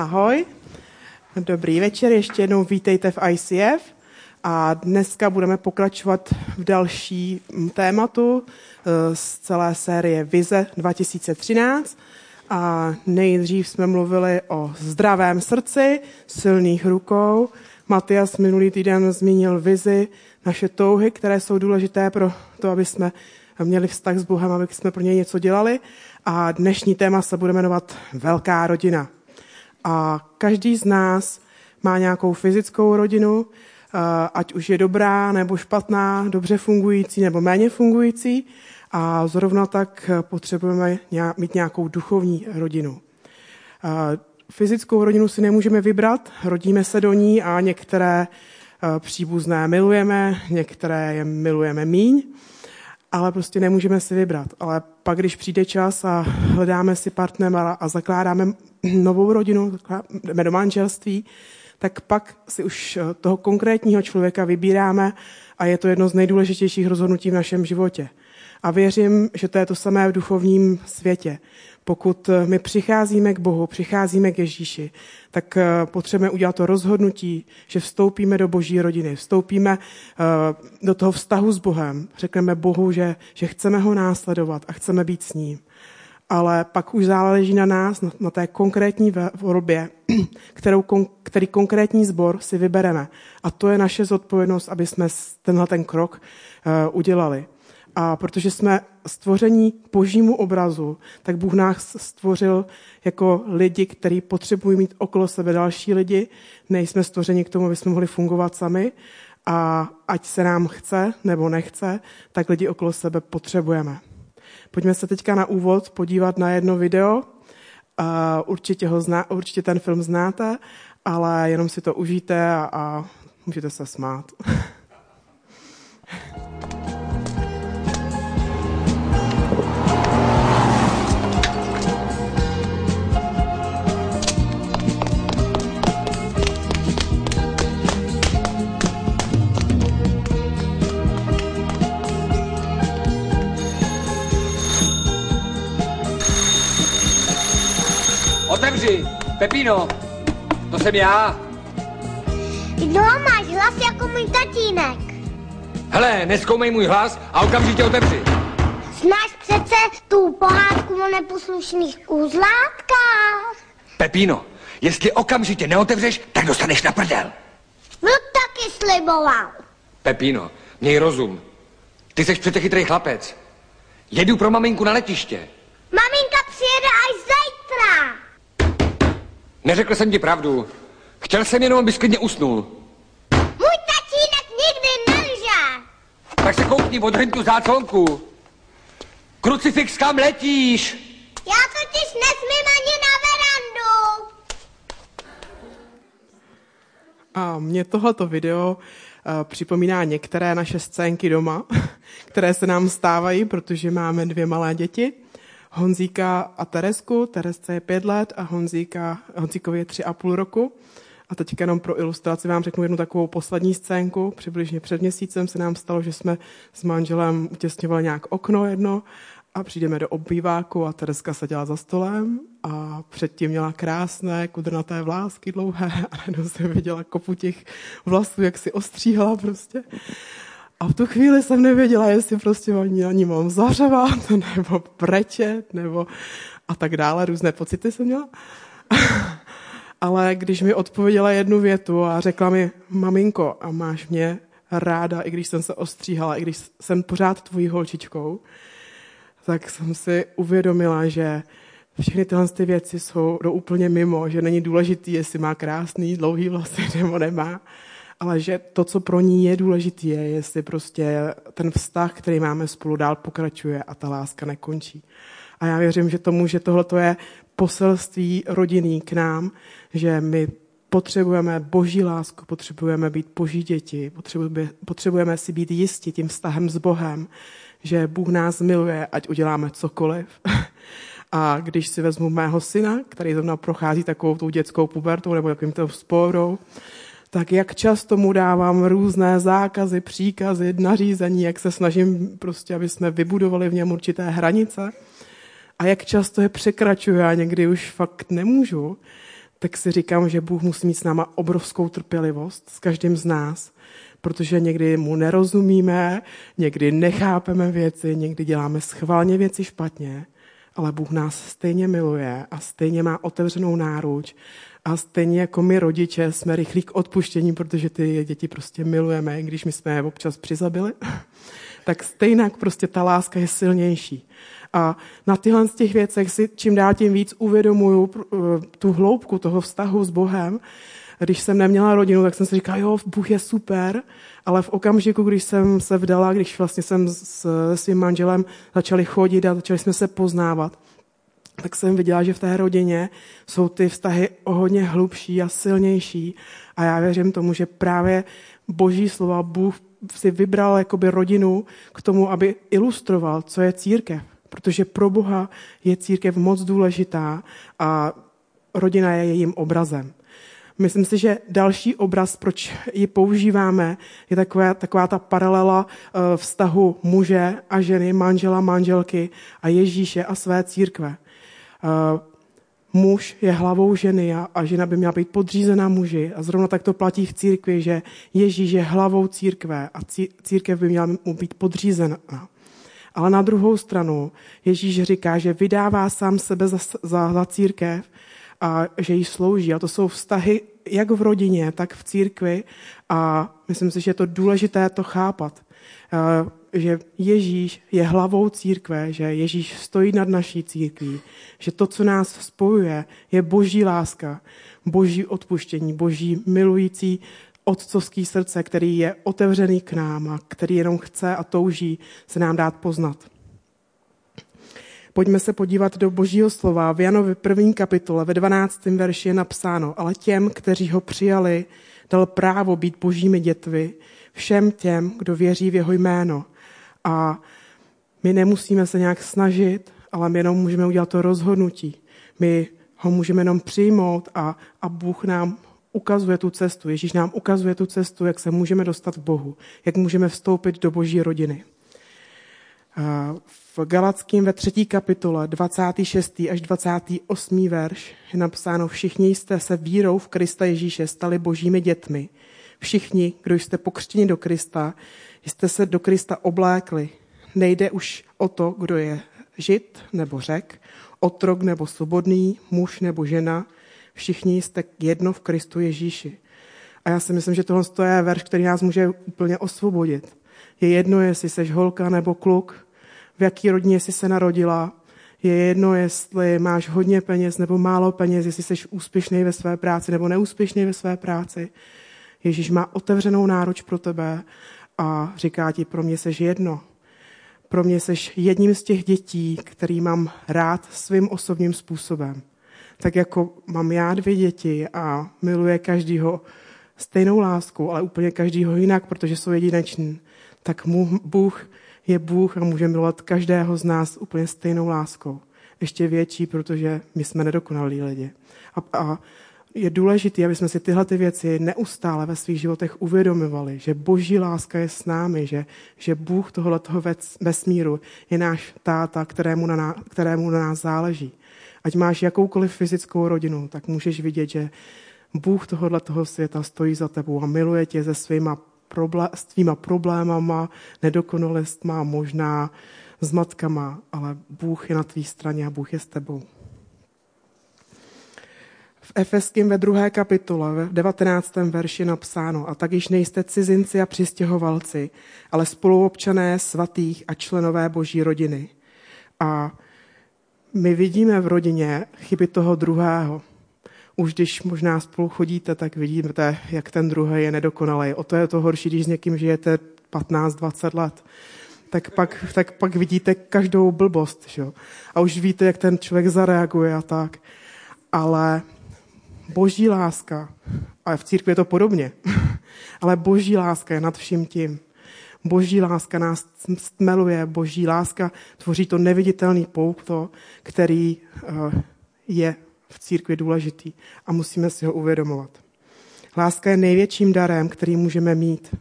Ahoj, dobrý večer, ještě jednou vítejte v ICF a dneska budeme pokračovat v další tématu eh, z celé série Vize 2013 a nejdřív jsme mluvili o zdravém srdci, silných rukou. Matias minulý týden zmínil vizi, naše touhy, které jsou důležité pro to, aby jsme měli vztah s Bohem, aby jsme pro něj něco dělali. A dnešní téma se bude jmenovat Velká rodina. A každý z nás má nějakou fyzickou rodinu, ať už je dobrá nebo špatná, dobře fungující nebo méně fungující. A zrovna tak potřebujeme mít nějakou duchovní rodinu. Fyzickou rodinu si nemůžeme vybrat, rodíme se do ní a některé příbuzné milujeme, některé je milujeme míň ale prostě nemůžeme si vybrat. Ale pak, když přijde čas a hledáme si partnera a zakládáme novou rodinu, jdeme do manželství, tak pak si už eh, toho konkrétního člověka vybíráme a je to jedno z nejdůležitějších rozhodnutí v našem životě. A věřím, že to je to samé v duchovním světě. Pokud eh, my přicházíme k Bohu, přicházíme k Ježíši, tak eh, potřebujeme udělat to rozhodnutí, že vstoupíme do boží rodiny, vstoupíme eh, do toho vztahu s Bohem, řekneme Bohu, že, že chceme ho následovat a chceme být s ním. Ale pak už záleží na nás, na, na té konkrétní volbě, kterou, který konkrétní sbor si vybereme. A to je naše zodpovědnost, aby jsme tenhle ten krok udělali. A protože jsme stvoření božímu obrazu, tak Bůh nás stvořil jako lidi, kteří potřebují mít okolo sebe další lidi. Nejsme stvořeni k tomu, aby jsme mohli fungovat sami. A ať se nám chce nebo nechce, tak lidi okolo sebe potřebujeme. Pojďme se teďka na úvod podívat na jedno video. Určitě, ho zná, určitě ten film znáte, ale jenom si to užijte a, a můžete se smát. Pepino! To jsem já! No, máš hlas jako můj tatínek. Hele, neskoumej můj hlas a okamžitě otevři. Znáš přece tu pohádku o neposlušných uzlátkách? Pepino, jestli okamžitě neotevřeš, tak dostaneš na prdel. No taky sliboval. Pepino, měj rozum. Ty jsi přece chytrý chlapec. Jedu pro maminku na letiště. Maminka přijede až zítra. Neřekl jsem ti pravdu. Chtěl jsem jenom, abys klidně usnul. Můj tatínek nikdy nelže. Tak se koukni, odhrň tu záclonku. Krucifix, kam letíš? Já totiž nesmím ani na verandu. A mě tohleto video uh, připomíná některé naše scénky doma, které se nám stávají, protože máme dvě malé děti. Honzíka a Teresku. Teresce je pět let a Honzíka, Honzíkovi je tři a půl roku. A teď jenom pro ilustraci vám řeknu jednu takovou poslední scénku. Přibližně před měsícem se nám stalo, že jsme s manželem utěsňovali nějak okno jedno a přijdeme do obýváku a Tereska seděla za stolem a předtím měla krásné kudrnaté vlásky dlouhé a najednou jsem viděla kopu těch vlasů, jak si ostříhala prostě. A v tu chvíli jsem nevěděla, jestli prostě na ní mám zařevat, nebo brečet, nebo a tak dále. Různé pocity jsem měla. Ale když mi odpověděla jednu větu a řekla mi, maminko, a máš mě ráda, i když jsem se ostříhala, i když jsem pořád tvojí holčičkou, tak jsem si uvědomila, že všechny tyhle ty věci jsou do úplně mimo, že není důležitý, jestli má krásný, dlouhý vlasy nebo nemá, ale že to, co pro ní je důležité, je, jestli prostě ten vztah, který máme spolu, dál pokračuje a ta láska nekončí. A já věřím, že tomu, že tohle je poselství rodinný k nám, že my potřebujeme boží lásku, potřebujeme být boží děti, potřebujeme, si být jistí tím vztahem s Bohem, že Bůh nás miluje, ať uděláme cokoliv. A když si vezmu mého syna, který zrovna prochází takovou tou dětskou pubertou nebo takovým tou sporou, tak jak často mu dávám různé zákazy, příkazy, nařízení, jak se snažím prostě, aby jsme vybudovali v něm určité hranice. A jak často je překračuju a někdy už fakt nemůžu, tak si říkám, že Bůh musí mít s náma obrovskou trpělivost s každým z nás, protože někdy mu nerozumíme, někdy nechápeme věci, někdy děláme schválně věci špatně, ale Bůh nás stejně miluje a stejně má otevřenou náruč a stejně jako my rodiče jsme rychlí k odpuštění, protože ty děti prostě milujeme, když my jsme je občas přizabili, tak stejně prostě ta láska je silnější. A na tyhle z těch věcech si čím dál tím víc uvědomuju eh, tu hloubku toho vztahu s Bohem. Když jsem neměla rodinu, tak jsem si říkala, jo, Bůh je super, ale v okamžiku, když jsem se vdala, když vlastně jsem s svým manželem začali chodit a začali jsme se poznávat, tak jsem viděla, že v té rodině jsou ty vztahy o hodně hlubší a silnější. A já věřím tomu, že právě boží slova Bůh si vybral jakoby rodinu k tomu, aby ilustroval, co je církev. Protože pro Boha je církev moc důležitá a rodina je jejím obrazem. Myslím si, že další obraz, proč ji používáme, je taková, taková ta paralela eh, vztahu muže a ženy, manžela, manželky a Ježíše a své církve. Eh, muž je hlavou ženy a, a žena by měla být podřízená muži. A zrovna tak to platí v církvi, že Ježíš je hlavou církve a církev by měla mu být podřízená. Ale na druhou stranu Ježíš říká, že vydává sám sebe za, za, za církev a že jí slouží. A to jsou vztahy jak v rodině, tak v církvi a myslím si, že je to důležité to chápat. Že Ježíš je hlavou církve, že Ježíš stojí nad naší církví, že to, co nás spojuje, je boží láska, boží odpuštění, boží milující otcovský srdce, který je otevřený k nám a který jenom chce a touží se nám dát poznat. Pojďme se podívat do božího slova. V Janovi první kapitole ve 12. verši je napsáno, ale těm, kteří ho přijali, dal právo být božími dětvy, všem těm, kdo věří v jeho jméno. A my nemusíme se nějak snažit, ale my jenom můžeme udělat to rozhodnutí. My ho můžeme jenom přijmout a, a Bůh nám ukazuje tu cestu. Ježíš nám ukazuje tu cestu, jak se můžeme dostat k Bohu, jak můžeme vstoupit do boží rodiny. V Galackým ve třetí kapitole 26. až 28. verš je napsáno Všichni jste se vírou v Krista Ježíše stali božími dětmi. Všichni, kdo jste pokřtěni do Krista, jste se do Krista oblékli. Nejde už o to, kdo je žid nebo řek, otrok nebo svobodný, muž nebo žena, všichni jste jedno v Kristu Ježíši. A já si myslím, že tohle je verš, který nás může úplně osvobodit. Je jedno, jestli jsi holka nebo kluk, v jaký rodině jsi se narodila, je jedno, jestli máš hodně peněz nebo málo peněz, jestli jsi úspěšný ve své práci nebo neúspěšný ve své práci. Ježíš má otevřenou náruč pro tebe a říká ti, pro mě seš jedno. Pro mě seš jedním z těch dětí, který mám rád svým osobním způsobem. Tak jako mám já dvě děti a miluje každýho stejnou láskou, ale úplně každýho jinak, protože jsou jedineční, tak mu Bůh je Bůh a může milovat každého z nás úplně stejnou láskou. Ještě větší, protože my jsme nedokonalí lidi. A, a je důležité, aby jsme si tyhle ty věci neustále ve svých životech uvědomovali, že boží láska je s námi, že, že Bůh tohoto vesmíru je náš táta, kterému na, nás, kterému na nás záleží. Ať máš jakoukoliv fyzickou rodinu, tak můžeš vidět, že Bůh tohoto světa stojí za tebou a miluje tě se svýma, problé- s tvýma problémama, nedokonalostma, možná zmatkama, ale Bůh je na tvý straně a Bůh je s tebou. V Efeským ve druhé kapitole, v 19. verši napsáno, a tak již nejste cizinci a přistěhovalci, ale spoluobčané svatých a členové boží rodiny. A my vidíme v rodině chyby toho druhého. Už když možná spolu chodíte, tak vidíte, jak ten druhý je nedokonalý. O to je to horší, když s někým žijete 15-20 let. Tak pak, tak pak vidíte každou blbost. Že? A už víte, jak ten člověk zareaguje a tak. Ale boží láska, a v církvi je to podobně, ale boží láska je nad vším tím. Boží láska nás stmeluje, boží láska tvoří to neviditelný pouto, který eh, je v církvi důležitý a musíme si ho uvědomovat. Láska je největším darem, který můžeme mít.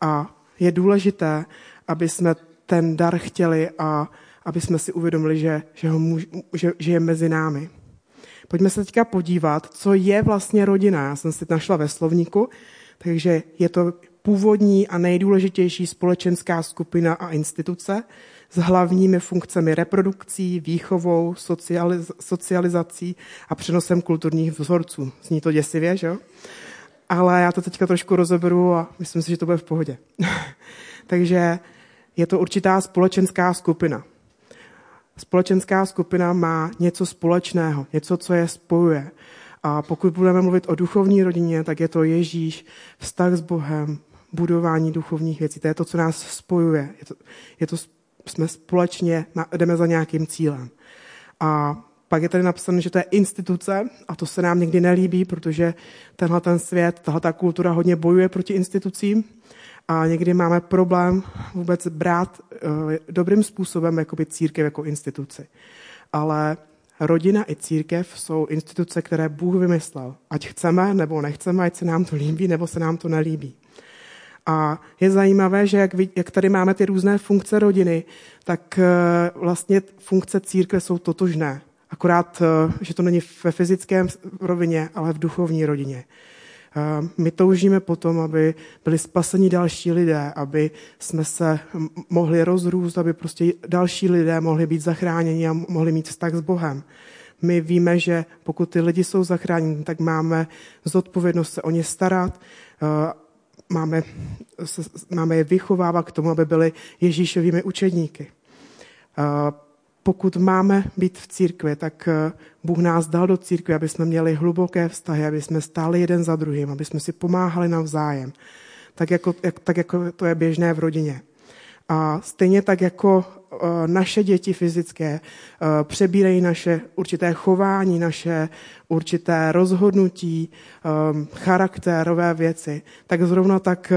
A je důležité, aby jsme ten dar chtěli a aby jsme si uvědomili, že, že, ho můž, že, že je mezi námi. Pojďme se teďka podívat, co je vlastně rodina. Já jsem si našla ve slovníku, takže je to původní a nejdůležitější společenská skupina a instituce s hlavními funkcemi reprodukcí, výchovou, socializ- socializací a přenosem kulturních vzorců. Zní to děsivě, že jo? Ale já to teďka trošku rozeberu a myslím si, že to bude v pohodě. Takže je to určitá společenská skupina. Společenská skupina má něco společného, něco, co je spojuje. A pokud budeme mluvit o duchovní rodině, tak je to Ježíš, vztah s Bohem, budování duchovních věcí. To je to, co nás spojuje. Je to, je to jsme společně, jdeme za nějakým cílem. A pak je tady napsané, že to je instituce a to se nám někdy nelíbí, protože tenhle ten svět, tahle ta kultura hodně bojuje proti institucím a někdy máme problém vůbec brát uh, dobrým způsobem jakoby církev jako instituci. Ale rodina i církev jsou instituce, které Bůh vymyslel. Ať chceme nebo nechceme, ať se nám to líbí nebo se nám to nelíbí. A je zajímavé, že jak, jak tady máme ty různé funkce rodiny, tak eh, vlastně funkce církve jsou totožné. Akorát, eh, že to není ve fyzickém rovině, ale v duchovní rodině. My toužíme potom, aby byli spaseni další lidé, aby jsme se mohli rozrůst, aby prostě další lidé mohli být zachráněni a mohli mít vztah s Bohem. My víme, že pokud ty lidi jsou zachráněni, tak máme zodpovědnost se o ně starat, máme, máme je vychovávat k tomu, aby byli Ježíšovými učedníky. Pokud máme být v církvi, tak eh, Bůh nás dal do církve, aby jsme měli hluboké vztahy, aby jsme stáli jeden za druhým, aby jsme si pomáhali navzájem, tak jako, jak, tak jako to je běžné v rodině. A stejně tak jako eh, naše děti fyzické eh, přebírají naše určité chování, naše určité rozhodnutí, eh, charakterové věci, tak zrovna tak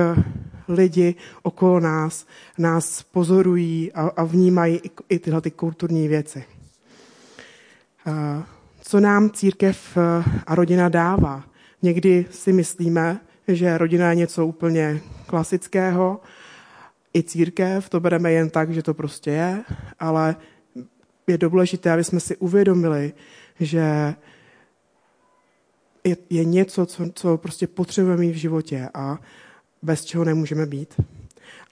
lidi okolo nás nás pozorují a, vnímají i tyhle ty kulturní věci. Co nám církev a rodina dává? Někdy si myslíme, že rodina je něco úplně klasického, i církev to bereme jen tak, že to prostě je, ale je důležité, aby jsme si uvědomili, že je, je něco, co, co prostě potřebujeme mít v životě a bez čeho nemůžeme být.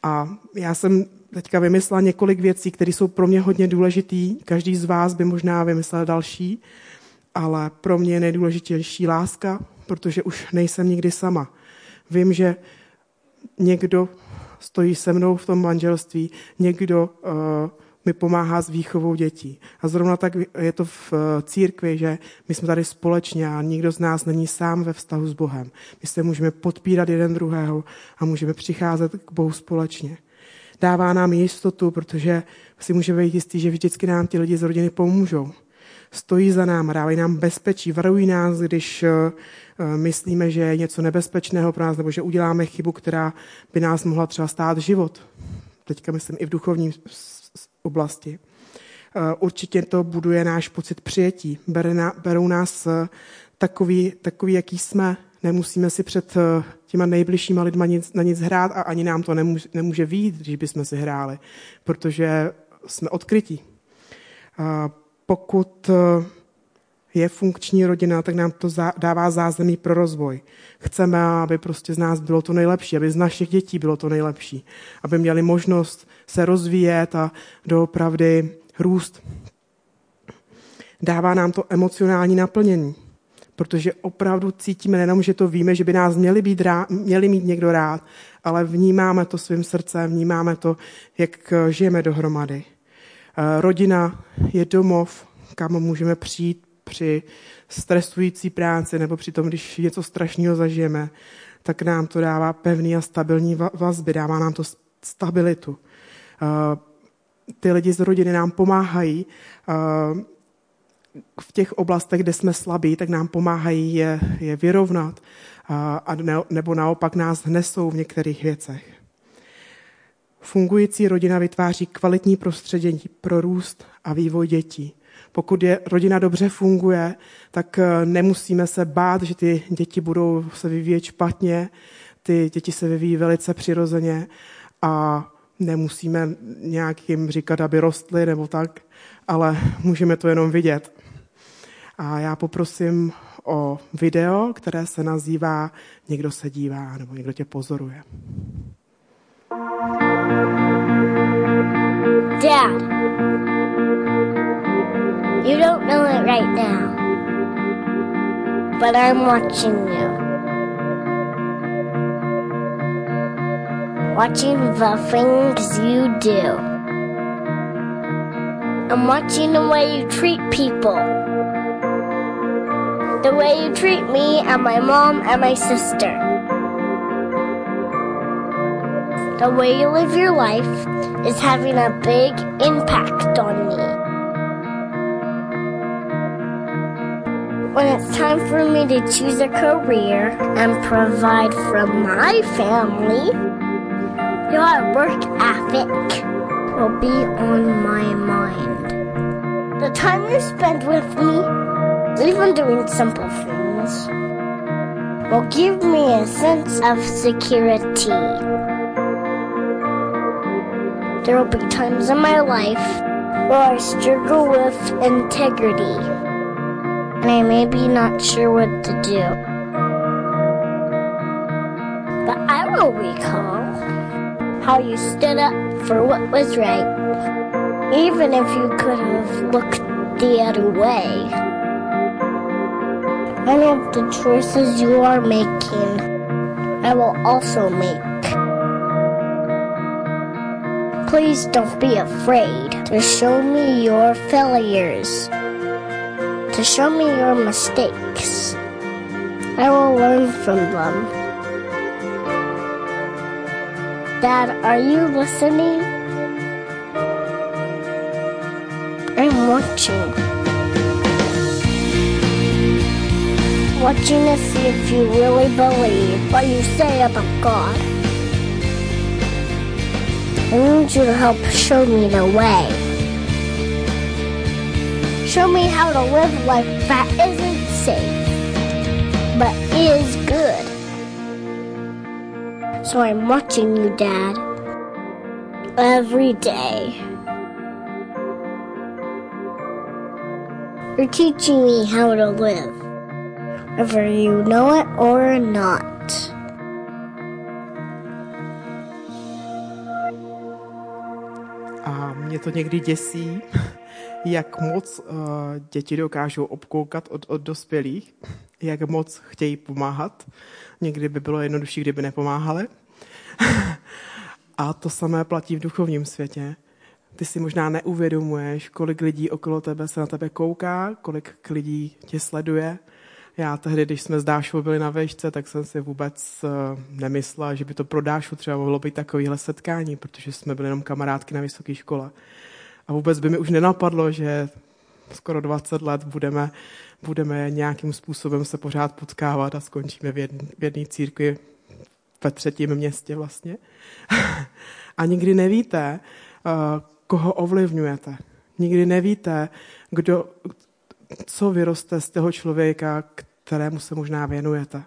A já jsem teďka vymyslela několik věcí, které jsou pro mě hodně důležitý. Každý z vás by možná vymyslel další, ale pro mě je nejdůležitější láska, protože už nejsem nikdy sama. Vím, že někdo stojí se mnou v tom manželství, někdo uh, mi pomáhá s výchovou dětí. A zrovna tak je to v eh, církvi, že my jsme tady společně a nikdo z nás není sám ve vztahu s Bohem. My se můžeme podpírat jeden druhého a můžeme přicházet k Bohu společně. Dává nám jistotu, protože si můžeme být jistý, že vždycky nám ti lidi z rodiny pomůžou. Stojí za náma, dávají nám bezpečí, varují nás, když uh, Eh, myslíme, že je něco nebezpečného pro nás, nebo že uděláme chybu, která by nás mohla třeba stát život. Teďka myslím i v duchovní oblasti. Eh, určitě to buduje náš pocit přijetí. Berou nás eh, takový, takový, jaký jsme. Nemusíme si před těma nejbližšíma lidma nic, na nic hrát a ani nám to nemůže, nemůže výjít, když bychom si hráli, protože jsme odkrytí. Pokud je funkční rodina, tak nám to dává zázemí pro rozvoj. Chceme, aby prostě z nás bylo to nejlepší, aby z našich dětí bylo to nejlepší, aby měli možnost se rozvíjet a doopravdy růst. Dává nám to emocionální naplnění, protože opravdu cítíme nejenom, že to víme, že by nás měli, být rád, měli mít někdo rád, ale vnímáme to svým srdcem, vnímáme to, jak žijeme dohromady. Eh, rodina je domov, kam můžeme přijít při stresující práci nebo při tom, když něco strašného zažijeme, tak nám to dává pevný a stabilní vazby, dává nám to stabilitu. Eh, ty lidi z rodiny nám pomáhají eh, v těch oblastech, kde jsme slabí, tak nám pomáhají je, je vyrovnat eh, a ne, nebo naopak nás hnesou v některých věcech. Fungující rodina vytváří kvalitní prostředí pro růst a vývoj dětí. Pokud je rodina dobře funguje, tak eh, nemusíme se bát, že ty děti budou se vyvíjet špatně. Ty děti se vyvíjí velice přirozeně a nemusíme nějak jim říkat, aby rostly nebo tak, ale můžeme to jenom vidět. A já poprosím o video, které se nazývá Někdo se dívá nebo někdo tě pozoruje. Dad, you don't know it right now, but I'm watching you. Watching the things you do. I'm watching the way you treat people. The way you treat me and my mom and my sister. The way you live your life is having a big impact on me. When it's time for me to choose a career and provide for my family, your work ethic will be on my mind. The time you spend with me, even doing simple things, will give me a sense of security. There will be times in my life where I struggle with integrity, and I may be not sure what to do. But I will recall how you stood up for what was right, even if you could have looked the other way. Many of the choices you are making, I will also make. Please don't be afraid to show me your failures, to show me your mistakes. I will learn from them. Dad, are you listening? I'm watching. Watching to see if you really believe what you say about God. I need you to help show me the way. Show me how to live life that isn't safe, but is good. So I'm watching you, Dad, every day. You're teaching me how to live, whether you know it or not. To někdy děsí, jak moc uh, děti dokážou obkoukat od, od dospělých, jak moc chtějí pomáhat. Někdy by bylo jednodušší, kdyby nepomáhali. A to samé platí v duchovním světě. Ty si možná neuvědomuješ, kolik lidí okolo tebe se na tebe kouká, kolik lidí tě sleduje. Já tehdy, když jsme s Dášou byli na vejšce, tak jsem si vůbec uh, nemyslela, že by to pro Dášu třeba mohlo být takovýhle setkání, protože jsme byli jenom kamarádky na vysoké škole. A vůbec by mi už nenapadlo, že skoro 20 let budeme, budeme nějakým způsobem se pořád potkávat a skončíme v jedné církvi ve třetím městě vlastně. a nikdy nevíte, uh, koho ovlivňujete. Nikdy nevíte, kdo, co vyroste z toho člověka, kterému se možná věnujete.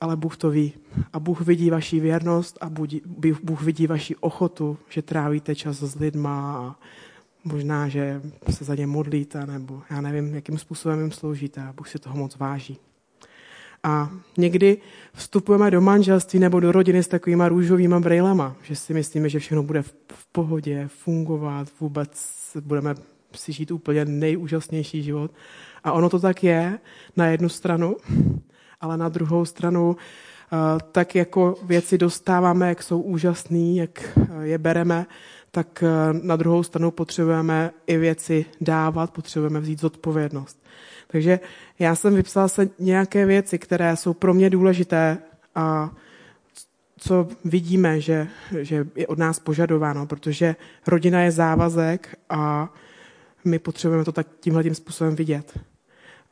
Ale Bůh to ví. A Bůh vidí vaši věrnost a Bůh vidí vaši ochotu, že trávíte čas s lidma a možná, že se za ně modlíte, nebo já nevím, jakým způsobem jim sloužíte a Bůh si toho moc váží. A někdy vstupujeme do manželství nebo do rodiny s takovýma růžovýma brejlema, že si myslíme, že všechno bude v pohodě, fungovat, vůbec budeme si žít úplně nejúžasnější život. A ono to tak je na jednu stranu, ale na druhou stranu eh, tak jako věci dostáváme, jak jsou úžasný, jak eh, je bereme, tak eh, na druhou stranu potřebujeme i věci dávat, potřebujeme vzít zodpovědnost. Takže já jsem vypsal se nějaké věci, které jsou pro mě důležité a co vidíme, že, že je od nás požadováno, protože rodina je závazek a my potřebujeme to tak tímhle tím způsobem vidět.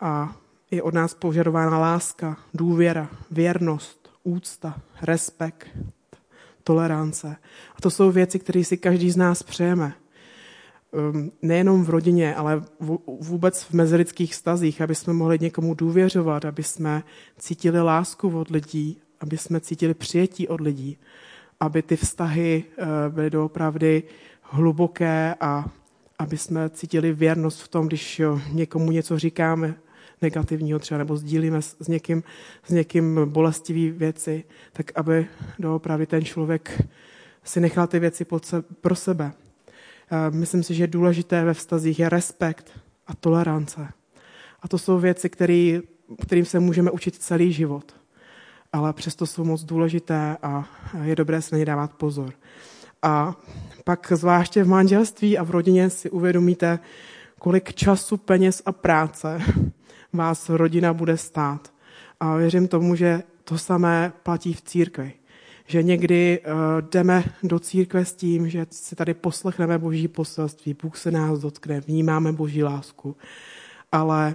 A je od nás požadována láska, důvěra, věrnost, úcta, respekt, tolerance. A to jsou věci, které si každý z nás přejeme. Ehm, nejenom v rodině, ale vůbec v mezilidských stazích, aby jsme mohli někomu důvěřovat, aby jsme cítili lásku od lidí, aby jsme cítili přijetí od lidí, aby ty vztahy eh, byly doopravdy hluboké a aby jsme cítili věrnost v tom, když jo, někomu něco říkáme negativního třeba, nebo sdílíme s, někým, s někým bolestivý věci, tak aby doopravdy ten člověk si nechal ty věci se, pro sebe. Myslím si, že důležité ve vztazích je respekt a tolerance. A to jsou věci, který, kterým se můžeme učit celý život. Ale přesto jsou moc důležité a je dobré se na ně dávat pozor. A pak zvláště v manželství a v rodině si uvědomíte, kolik času, peněz a práce vás rodina bude stát. A věřím tomu, že to samé platí v církvi. Že někdy uh, jdeme do církve s tím, že si tady poslechneme boží poselství, Bůh se nás dotkne, vnímáme boží lásku. Ale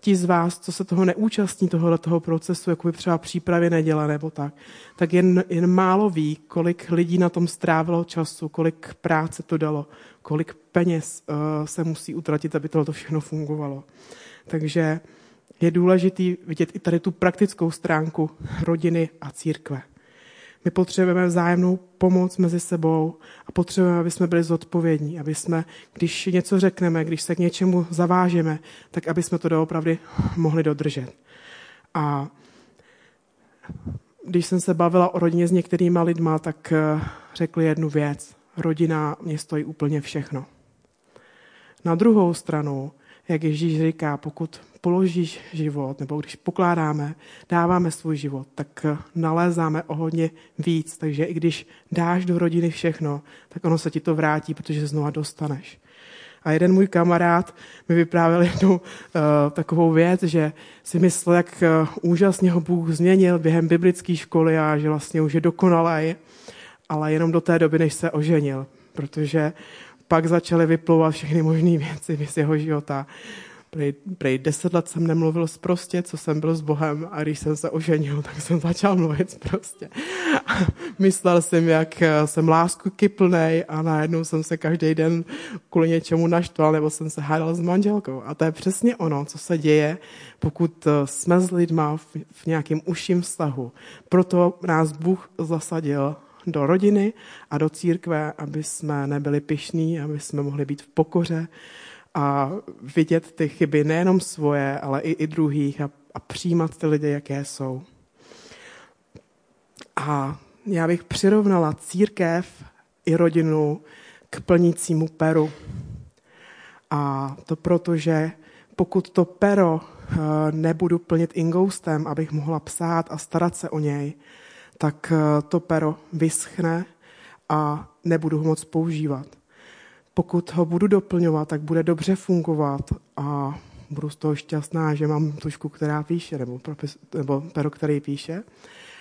ti z vás, co se toho neúčastní, tohohle toho procesu, jako by třeba přípravy neděle nebo tak, tak jen, jen málo ví, kolik lidí na tom strávilo času, kolik práce to dalo, kolik peněz uh, se musí utratit, aby tohle všechno fungovalo. Takže je důležité vidět i tady tu praktickou stránku rodiny a církve. My potřebujeme vzájemnou pomoc mezi sebou a potřebujeme, aby jsme byli zodpovědní, aby jsme, když něco řekneme, když se k něčemu zavážeme, tak aby jsme to doopravdy mohli dodržet. A když jsem se bavila o rodině s některýma lidma, tak eh, řekli jednu věc. Rodina mě stojí úplně všechno. Na druhou stranu, jak Ježíš říká, pokud položíš život, nebo když pokládáme, dáváme svůj život, tak nalézáme o hodně víc. Takže i když dáš do rodiny všechno, tak ono se ti to vrátí, protože znova dostaneš. A jeden můj kamarád mi vyprávěl jednu uh, takovou věc, že si myslel, jak uh, úžasně ho Bůh změnil během biblické školy a že vlastně už je dokonalý, ale jenom do té doby, než se oženil, protože pak začaly vyplouvat všechny možné věci z jeho života. Prej, prej deset let jsem nemluvil prostě, co jsem byl s Bohem a když jsem se oženil, tak jsem začal mluvit prostě. Myslel jsem, jak eh, jsem lásku kyplnej a najednou jsem se každý den kvůli něčemu naštval nebo jsem se hádal s manželkou. A to je přesně ono, co se děje, pokud eh, jsme s lidma v, v nějakém užším vztahu. Proto nás Bůh zasadil do rodiny a do církve, aby jsme nebyli pišní, aby jsme mohli být v pokoře a vidět ty chyby nejenom svoje, ale i, i druhých a, a přijímat ty lidi, jaké jsou. A já bych přirovnala církev i rodinu k plnícímu peru. A to proto, že pokud to pero eh, nebudu plnit ingoustem, abych mohla psát a starat se o něj, tak eh, to pero vyschne a nebudu ho moc používat. Pokud ho budu doplňovat, tak bude dobře fungovat a budu z toho šťastná, že mám tušku, která píše, nebo, propis, nebo pero, který píše.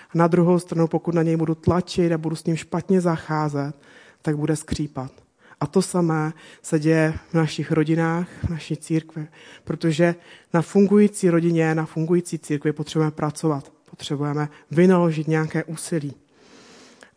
A na druhou stranu, pokud na něj budu tlačit a budu s ním špatně zacházet, tak bude skřípat. A to samé se děje v našich rodinách, v naší církvi, protože na fungující rodině, na fungující církvi potřebujeme pracovat potřebujeme vynaložit nějaké úsilí.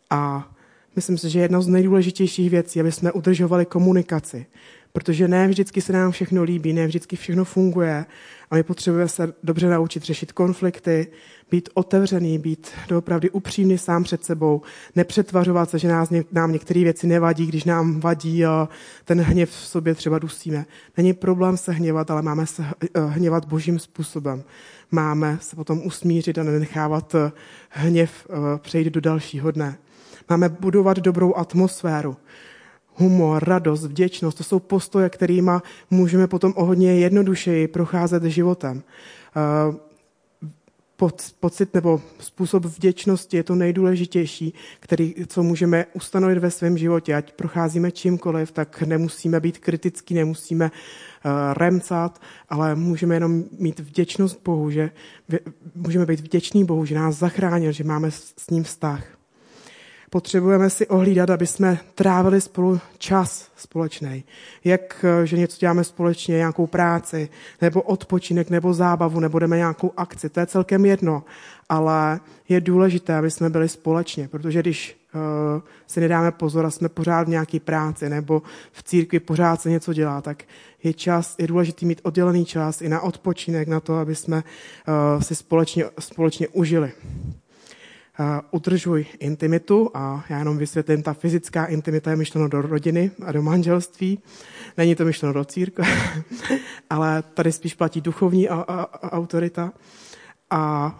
A myslím si, že jedna z nejdůležitějších věcí, aby jsme udržovali komunikaci, protože ne vždycky se nám všechno líbí, ne vždycky všechno funguje a my potřebujeme se dobře naučit řešit konflikty, být otevřený, být doopravdy upřímný sám před sebou, nepřetvařovat se, že nás, nám některé věci nevadí, když nám vadí a ten hněv v sobě třeba dusíme. Není problém se hněvat, ale máme se eh, hněvat božím způsobem. Máme se potom usmířit a nenechávat eh, hněv eh, přejít do dalšího dne. Máme budovat dobrou atmosféru humor, radost, vděčnost, to jsou postoje, kterými můžeme potom o hodně jednodušeji procházet životem. Eh, pocit nebo způsob vděčnosti je to nejdůležitější, který, co můžeme ustanovit ve svém životě. Ať procházíme čímkoliv, tak nemusíme být kritický, nemusíme uh, remcat, ale můžeme jenom mít vděčnost Bohu, že můžeme být vděční Bohu, že nás zachránil, že máme s ním vztah. Potřebujeme si ohlídat, aby jsme trávili spolu čas společný. Jak, eh, že něco děláme společně, nějakou práci, nebo odpočinek, nebo zábavu, nebo jdeme nějakou akci. To je celkem jedno. Ale je důležité, aby jsme byli společně, protože když uh, si nedáme pozor a jsme pořád v nějaké práci, nebo v církvi pořád se něco dělá, tak je čas, je důležité mít oddělený čas i na odpočinek, na to, aby jsme uh, si společně, společně užili. Udržuj intimitu a já jenom vysvětlím, ta fyzická intimita je myšleno do rodiny a do manželství. Není to myšleno do církve, ale tady spíš platí duchovní a, a, a autorita. A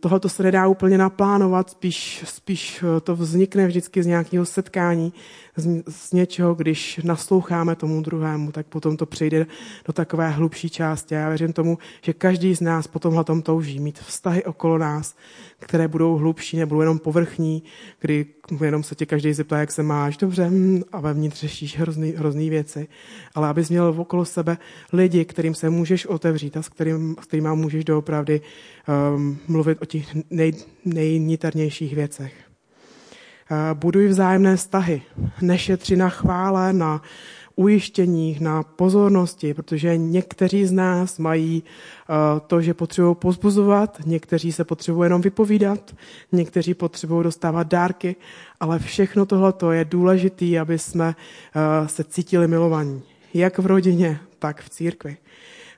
tohle se nedá úplně naplánovat, spíš, spíš to vznikne vždycky z nějakého setkání, z, z něčeho, když nasloucháme tomu druhému, tak potom to přejde do takové hlubší části. Já věřím tomu, že každý z nás po tomhle tom touží mít vztahy okolo nás, které budou hlubší, nebudou jenom povrchní, kdy jenom se tě každý zeptá, jak se máš, dobře, hm, a vevnitř řešíš hrozný, hrozný věci. Ale abys měl okolo sebe lidi, kterým se můžeš otevřít a s, kterým, s kterýma můžeš doopravdy um, mluvit o těch nej, nejniternějších věcech. Uh, buduj vzájemné vztahy, nešetři na chvále, na ujištěních, na pozornosti, protože někteří z nás mají uh, to, že potřebují pozbuzovat, někteří se potřebují jenom vypovídat, někteří potřebují dostávat dárky, ale všechno tohle je důležité, aby jsme uh, se cítili milovaní, jak v rodině, tak v církvi.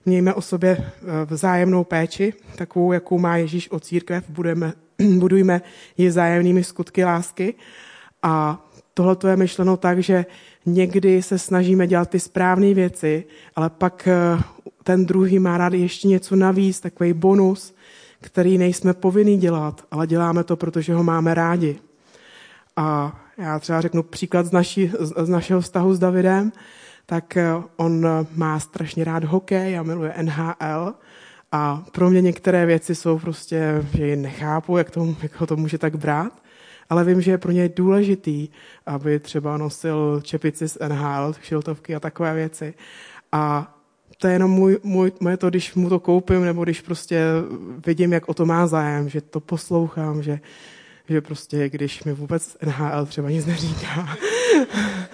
Mějme o sobě uh, vzájemnou péči, takovou, jakou má Ježíš o církev, budeme, budujme ji vzájemnými skutky lásky a tohle je myšleno tak, že někdy se snažíme dělat ty správné věci, ale pak eh, ten druhý má rád ještě něco navíc, takový bonus, který nejsme povinni dělat, ale děláme to, protože ho máme rádi. A já třeba řeknu příklad z, naší, z našeho vztahu s Davidem, tak eh, on má strašně rád hokej a miluje NHL a pro mě některé věci jsou prostě, že ji nechápu, jak, to, jak ho to může tak brát ale vím, že je pro něj důležitý, aby třeba nosil čepici z NHL, šiltovky a takové věci. A to je jenom můj, můj, moje to, když mu to koupím, nebo když prostě vidím, jak o to má zájem, že to poslouchám, že, že prostě, když mi vůbec NHL třeba nic neříká,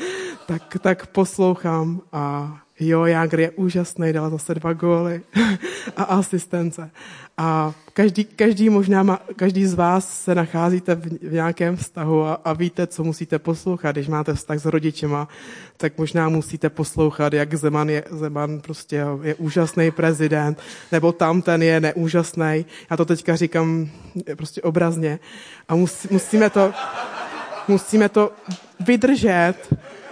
tak, tak poslouchám a Jo, Jágr je úžasný, dal zase dva góly a asistence. A každý, každý, možná má, každý z vás se nacházíte v, v nějakém vztahu a, a víte, co musíte poslouchat. Když máte vztah s rodičema, tak možná musíte poslouchat, jak Zeman je, Zeman prostě je úžasný prezident, nebo tam ten je neúžasný. Já to teďka říkám prostě obrazně. A musí, musíme to, musíme to vydržet,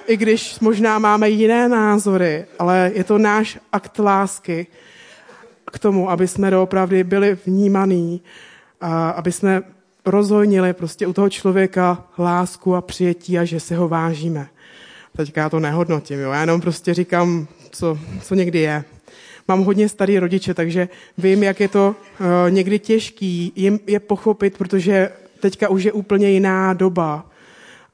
i když možná máme jiné názory, ale je to náš akt lásky k tomu, aby jsme doopravdy byli vnímaný, a aby jsme rozhojnili prostě u toho člověka lásku a přijetí a že se ho vážíme. Teďka já to nehodnotím, jo. já jenom prostě říkám, co, co někdy je. Mám hodně starý rodiče, takže vím, jak je to uh, někdy těžký jim je pochopit, protože teďka už je úplně jiná doba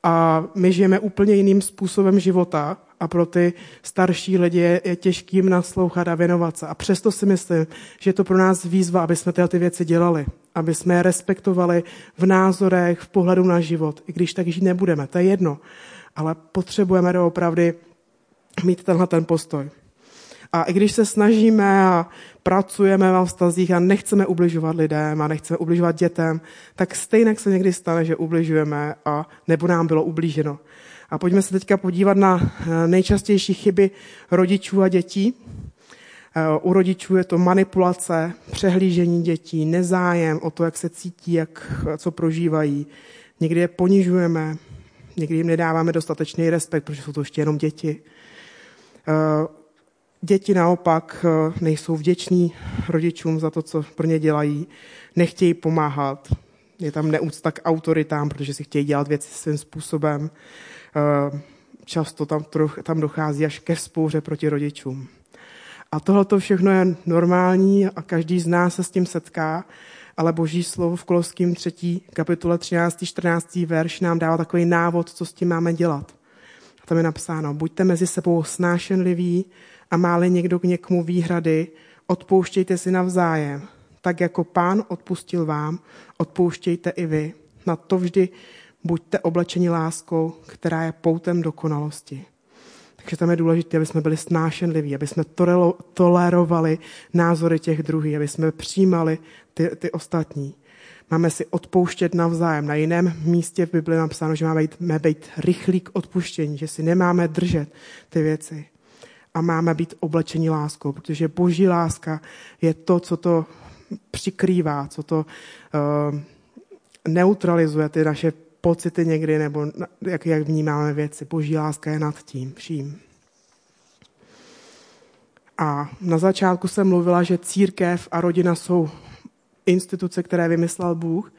a my žijeme úplně jiným způsobem života a pro ty starší lidi je, těžký jim naslouchat a věnovat se. A přesto si myslím, že je to pro nás výzva, aby jsme tyhle ty věci dělali, aby jsme je respektovali v názorech, v pohledu na život, i když tak žít nebudeme, to je jedno. Ale potřebujeme doopravdy mít tenhle ten postoj. A i když se snažíme a pracujeme ve vztazích a nechceme ubližovat lidem a nechceme ubližovat dětem, tak stejně se někdy stane, že ubližujeme a nebo nám bylo ublíženo. A pojďme se teďka podívat na eh, nejčastější chyby rodičů a dětí. Eh, u rodičů je to manipulace, přehlížení dětí, nezájem o to, jak se cítí, jak, co prožívají. Někdy je ponižujeme, někdy jim nedáváme dostatečný respekt, protože jsou to ještě jenom děti. Děti naopak eh, nejsou vděční rodičům za to, co pro ně dělají, nechtějí pomáhat, je tam neúcta k autoritám, protože si chtějí dělat věci svým způsobem. Eh, často tam, tam dochází až ke spouře proti rodičům. A tohle to všechno je normální a každý z nás se s tím setká, ale boží slovo v Koloským 3. kapitole 13. 14. verš nám dává takový návod, co s tím máme dělat. A tam je napsáno, buďte mezi sebou snášenliví, a máli někdo k někomu výhrady, odpouštějte si navzájem. Tak jako pán odpustil vám, odpouštějte i vy. Na to vždy buďte oblečeni láskou, která je poutem dokonalosti. Takže tam je důležité, aby jsme byli snášenliví, aby jsme tolerovali názory těch druhých, aby jsme přijímali ty, ty ostatní. Máme si odpouštět navzájem. Na jiném místě v Bibli napsáno, že máme být, máme být rychlí k odpuštění, že si nemáme držet ty věci a máme být oblečeni láskou, protože boží láska je to, co to přikrývá, co to uh, neutralizuje ty naše pocity někdy, nebo jak, jak vnímáme věci. Boží láska je nad tím vším. A na začátku jsem mluvila, že církev a rodina jsou instituce, které vymyslel Bůh.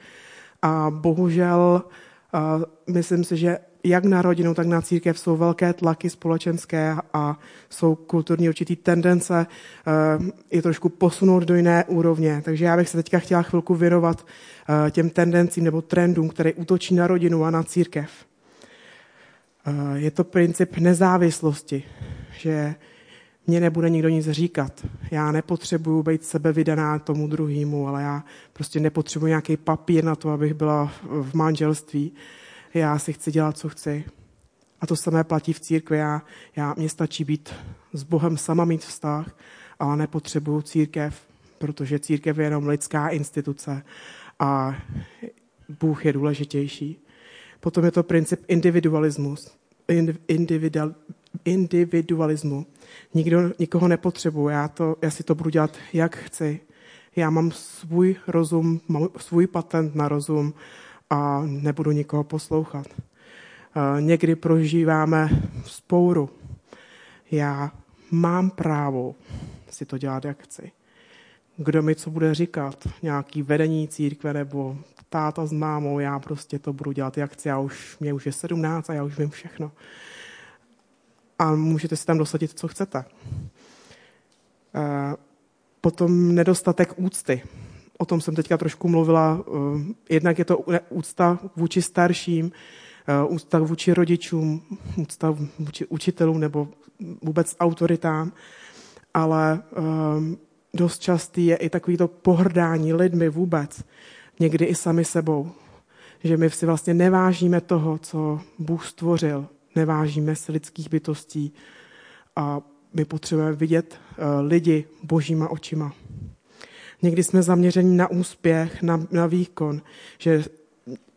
A bohužel myslím si, že jak na rodinu, tak na církev jsou velké tlaky společenské a jsou kulturní určitý tendence je trošku posunout do jiné úrovně. Takže já bych se teďka chtěla chvilku věnovat těm tendencím nebo trendům, které útočí na rodinu a na církev. Je to princip nezávislosti, že mě nebude nikdo nic říkat. Já nepotřebuju být sebevydaná tomu druhému, ale já prostě nepotřebuji nějaký papír na to, abych byla v manželství. Já si chci dělat, co chci. A to samé platí v církvi. Já, já, mně stačí být s Bohem sama mít vztah, ale nepotřebuju církev, protože církev je jenom lidská instituce a Bůh je důležitější. Potom je to princip individualismus, individual, individualismu. Nikdo, nikoho nepotřebuje, já, to, já si to budu dělat, jak chci. Já mám svůj rozum, mám svůj patent na rozum a nebudu nikoho poslouchat. Někdy prožíváme spouru. Já mám právo si to dělat, jak chci. Kdo mi co bude říkat? Nějaký vedení církve nebo táta s mámou, já prostě to budu dělat, jak chci. Já už, mě už je 17 a já už vím všechno a můžete si tam dosadit, co chcete. Eh, potom nedostatek úcty. O tom jsem teďka trošku mluvila. Eh, jednak je to úcta vůči starším, eh, úcta vůči rodičům, úcta vůči učitelům nebo vůbec autoritám, ale dost častý je i takový to pohrdání lidmi vůbec, někdy i sami sebou. Že my si vlastně nevážíme toho, co Bůh stvořil, nevážíme se lidských bytostí a my potřebujeme vidět eh, lidi božíma očima. Někdy jsme zaměřeni na úspěch, na, na výkon, že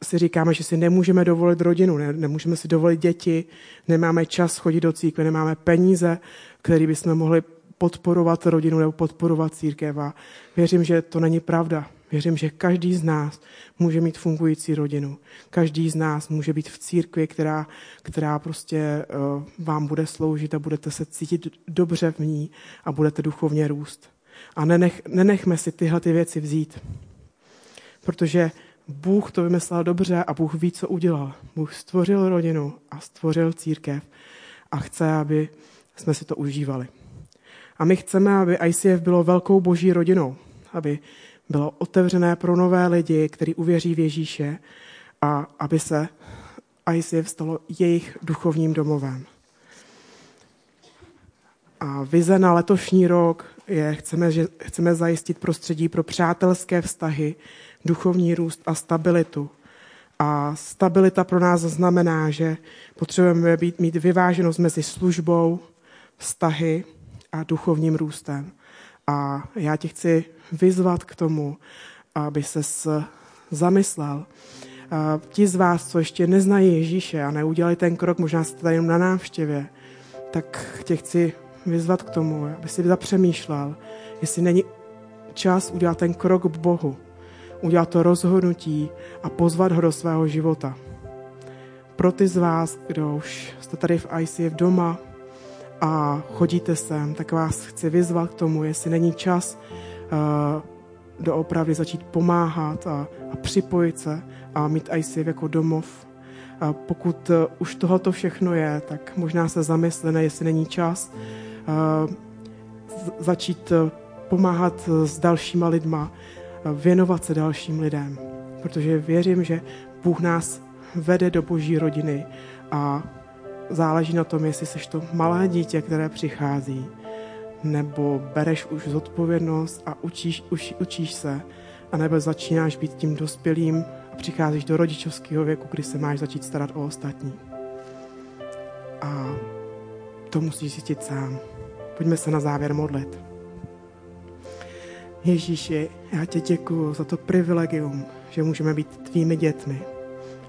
si říkáme, že si nemůžeme dovolit rodinu, ne, nemůžeme si dovolit děti, nemáme čas chodit do církve, nemáme peníze, které bychom mohli podporovat rodinu nebo podporovat církev. A věřím, že to není pravda. Věřím, že každý z nás může mít fungující rodinu. Každý z nás může být v církvi, která, která prostě uh, vám bude sloužit a budete se cítit dobře v ní a budete duchovně růst. A nenech, nenechme si tyhle ty věci vzít. Protože Bůh to vymyslel dobře a Bůh ví, co udělal. Bůh stvořil rodinu a stvořil církev a chce, aby jsme si to užívali. A my chceme, aby ICF bylo velkou boží rodinou, aby bylo otevřené pro nové lidi, kteří uvěří v Ježíše a aby se ICF stalo jejich duchovním domovem. A vize na letošní rok je, chceme, že, chceme zajistit prostředí pro přátelské vztahy, duchovní růst a stabilitu. A stabilita pro nás znamená, že potřebujeme být, mít vyváženost mezi službou, vztahy a duchovním růstem. A já tě chci vyzvat k tomu, aby se zamyslel. A ti z vás, co ještě neznají Ježíše a neudělali ten krok, možná jste tady jenom na návštěvě, tak tě chci vyzvat k tomu, aby si zapřemýšlel, jestli není čas udělat ten krok k Bohu, udělat to rozhodnutí a pozvat ho do svého života. Pro ty z vás, kdo už jste tady v ICF doma, a chodíte sem, tak vás chci vyzvat k tomu, jestli není čas uh, doopravdy začít pomáhat a, a připojit se a mít ICF jako domov. A pokud uh, už tohoto všechno je, tak možná se zamyslene, jestli není čas začít uh, pomáhat s dalšíma lidma, věnovat se dalším lidem. Protože věřím, že Bůh nás vede do boží rodiny a záleží na tom, jestli jsi to malé dítě, které přichází, nebo bereš už zodpovědnost a učíš, už, učíš se, anebo začínáš být tím dospělým a přicházíš do rodičovského věku, kdy se máš začít starat o ostatní. A to musíš zjistit sám. Pojďme se na závěr modlit. Ježíši, já tě děkuju za to privilegium, že můžeme být tvými dětmi.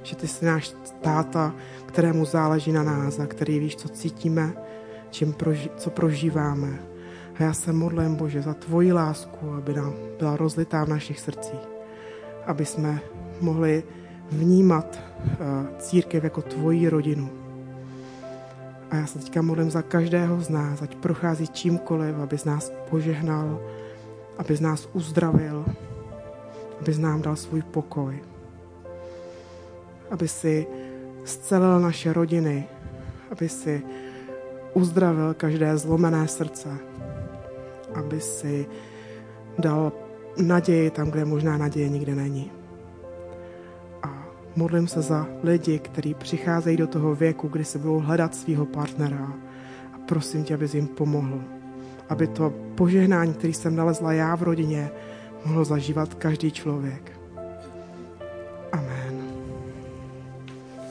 Že ty jsi náš táta, kterému záleží na nás a který víš, co cítíme, čím proži- co prožíváme. A já se modlím, Bože, za tvoji lásku, aby nám byla rozlitá v našich srdcích. Aby jsme mohli vnímat eh, církev jako tvoji rodinu. A já se teďka modlím za každého z nás, ať prochází čímkoliv, aby z nás požehnal, aby z nás uzdravil, aby z nám dal svůj pokoj. Aby si zcelil naše rodiny, aby si uzdravil každé zlomené srdce, aby si dal naději tam, kde možná naděje nikdy není. Modlím se za lidi, kteří přicházejí do toho věku, kdy se budou hledat svého partnera a prosím tě, abys jim pomohl. Aby to požehnání, který jsem nalezla já v rodině, mohl zažívat každý člověk.